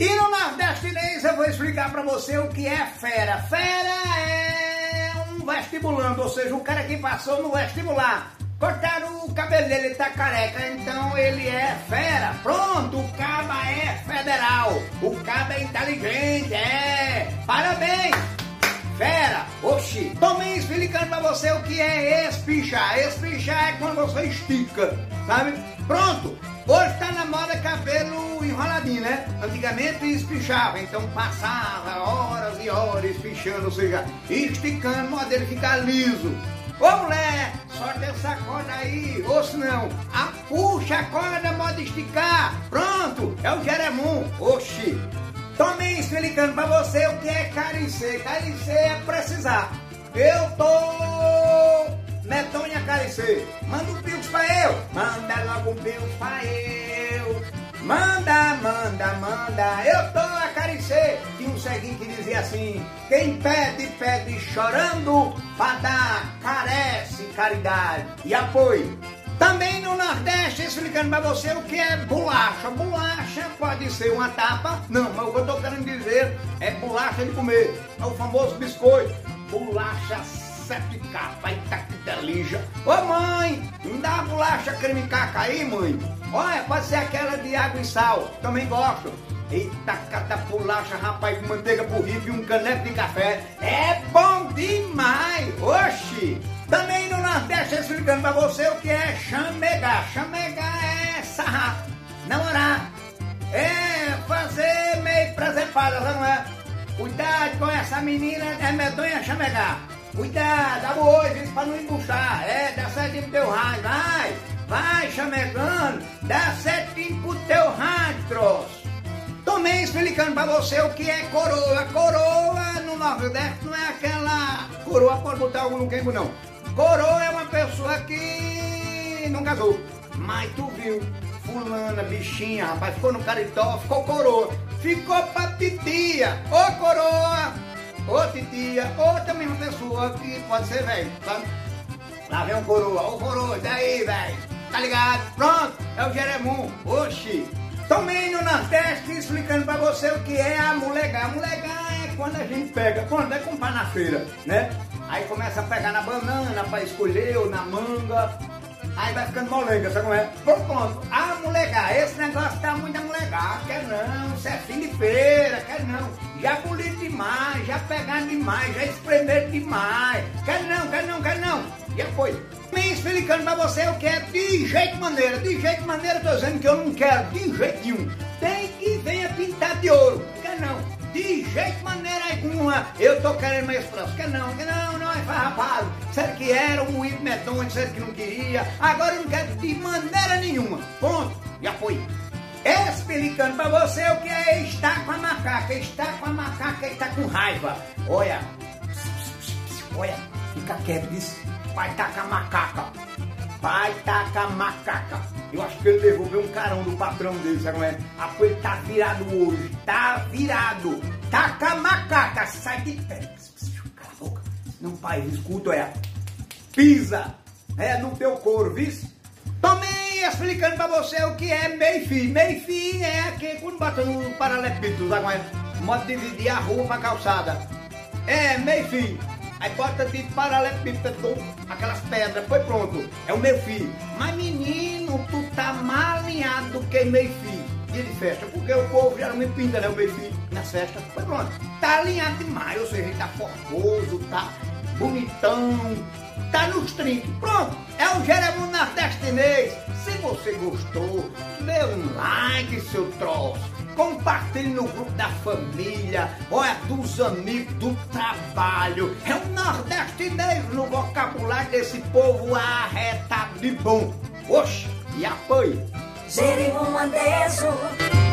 E no Nordestinês eu vou explicar pra você o que é fera. Fera é um vestibulando, ou seja, um cara que passou no vestibular. Cortaram o cabelo dele, ele tá careca, então ele é fera. Pronto, o caba é federal. O caba é inteligente, é. Parabéns! Fera! Oxi! Tomei explicando pra você o que é espichar. Espichar é quando você estica, sabe? Pronto! Hoje tá na moda cabelo Antigamente espichava, então passava horas e horas espichando, ou seja, esticando, modo dele ficar liso. Ô mulher, solta essa corda aí, ou se não, a puxa a corda, modo esticar. Pronto, é o Jeremum. Oxi! Tomei explicando pra você o que é caricê. Caricê é precisar. Eu tô medonha caricê. Manda um pix pra eu. Manda logo um pix pra eu. Manda, manda, manda. Eu tô a caricê. Tinha um ceguinho que dizia assim: Quem pede, pede chorando. Pra dar, carece caridade e apoio. Também no Nordeste, explicando pra você o que é bolacha. Bolacha pode ser uma tapa, não, mas o que eu tô querendo dizer é bolacha de comer. É o famoso biscoito. Bolacha sete capa, eita que delícia. Ô mãe, me dá uma bolacha creme caca aí, mãe. Olha, pode ser aquela de água e sal, também gosto. Eita, cada bolacha, rapaz, com manteiga por rico e um caneco de café. É bom demais! Oxi! Também no Nordeste explicando pra você o que é chamegar. Chamegar é sarrar, namorar, é fazer meio presepada, não é? Cuidado com essa menina, é medonha chamegar. Cuidado, dá hoje isso pra não embuchar. É, dá certinho pro teu rádio, vai, vai chamegando, dá certinho pro teu rádio, troço. Também explicando pra você o que é coroa. Coroa no Nordeste não é aquela coroa, pode botar algum no queimbo não. Coroa é uma pessoa que não casou. Mas tu viu, fulana, bichinha, rapaz, ficou no caritó, ficou coroa. Ficou pra titia. Ô coroa, ô titia, ou também uma pessoa que pode ser velho, sabe? Lá vem um coroa, ô coroa, daí, velho. Tá ligado? Pronto, é o Jeremum. Oxi. Também no Nordeste explicando pra você o que é a molegar. A molegar é quando a gente pega, quando é comprar na feira, né? Aí começa a pegar na banana pra escolher ou na manga. Aí vai ficando molenga, sabe como é? Por ponto, a molegar, esse negócio tá muito a molegar, quer não, isso é fim de feira, quer não. Já bonito demais, já pegaram demais, já espremeram demais, quer não, quer não, quer não. E foi. Me explicando pra você o que é de jeito maneira, de jeito maneira, tô dizendo que eu não quero, de jeito nenhum. Tem que venha pintar de ouro, quer não. De jeito maneira alguma, eu tô querendo mais próximo. Quer não, quer não, não é farrapado. Sério que era um moído medonho, disseram que não queria. Agora eu não quero de maneira nenhuma. Ponto. Já foi. Explicando pra você o que é estar com a macaca. Estar com a macaca e estar com raiva. Olha. Olha, fica quieto, diz. Vai tacar a macaca. Vai tacar a macaca. Eu acho que ele devolveu um carão do patrão dele, sabe como é? Ah, ele tá virado hoje. Tá virado. Taca a macaca. Sai de pé. Cala a boca. Não, pai, escuta, é. Pisa. É no teu couro, viu? Explicando pra você o que é meio-fio. Meio-fio é aquele quando bota no paralelepípedo, é? Modo de dividir a rua pra calçada. É, meio-fio. Aí bota de paralelepípedo, aquelas pedras, foi pronto. É o meio fio. Mas menino, tu tá mais alinhado do que meio fio. Dia de festa, porque o povo geralmente pinta, né, o fio nas festas. Foi pronto. Tá alinhado demais, ou seja, tá formoso, tá bonitão, tá nos trinques. Pronto, é o Jeremum Nordestinês. Você gostou, dê um like, seu troço compartilhe no grupo da família, olha, dos amigos, do trabalho. É um nordestinês no vocabulário desse povo arretado de bom. Oxe, e apoio. Jerimum Andejo.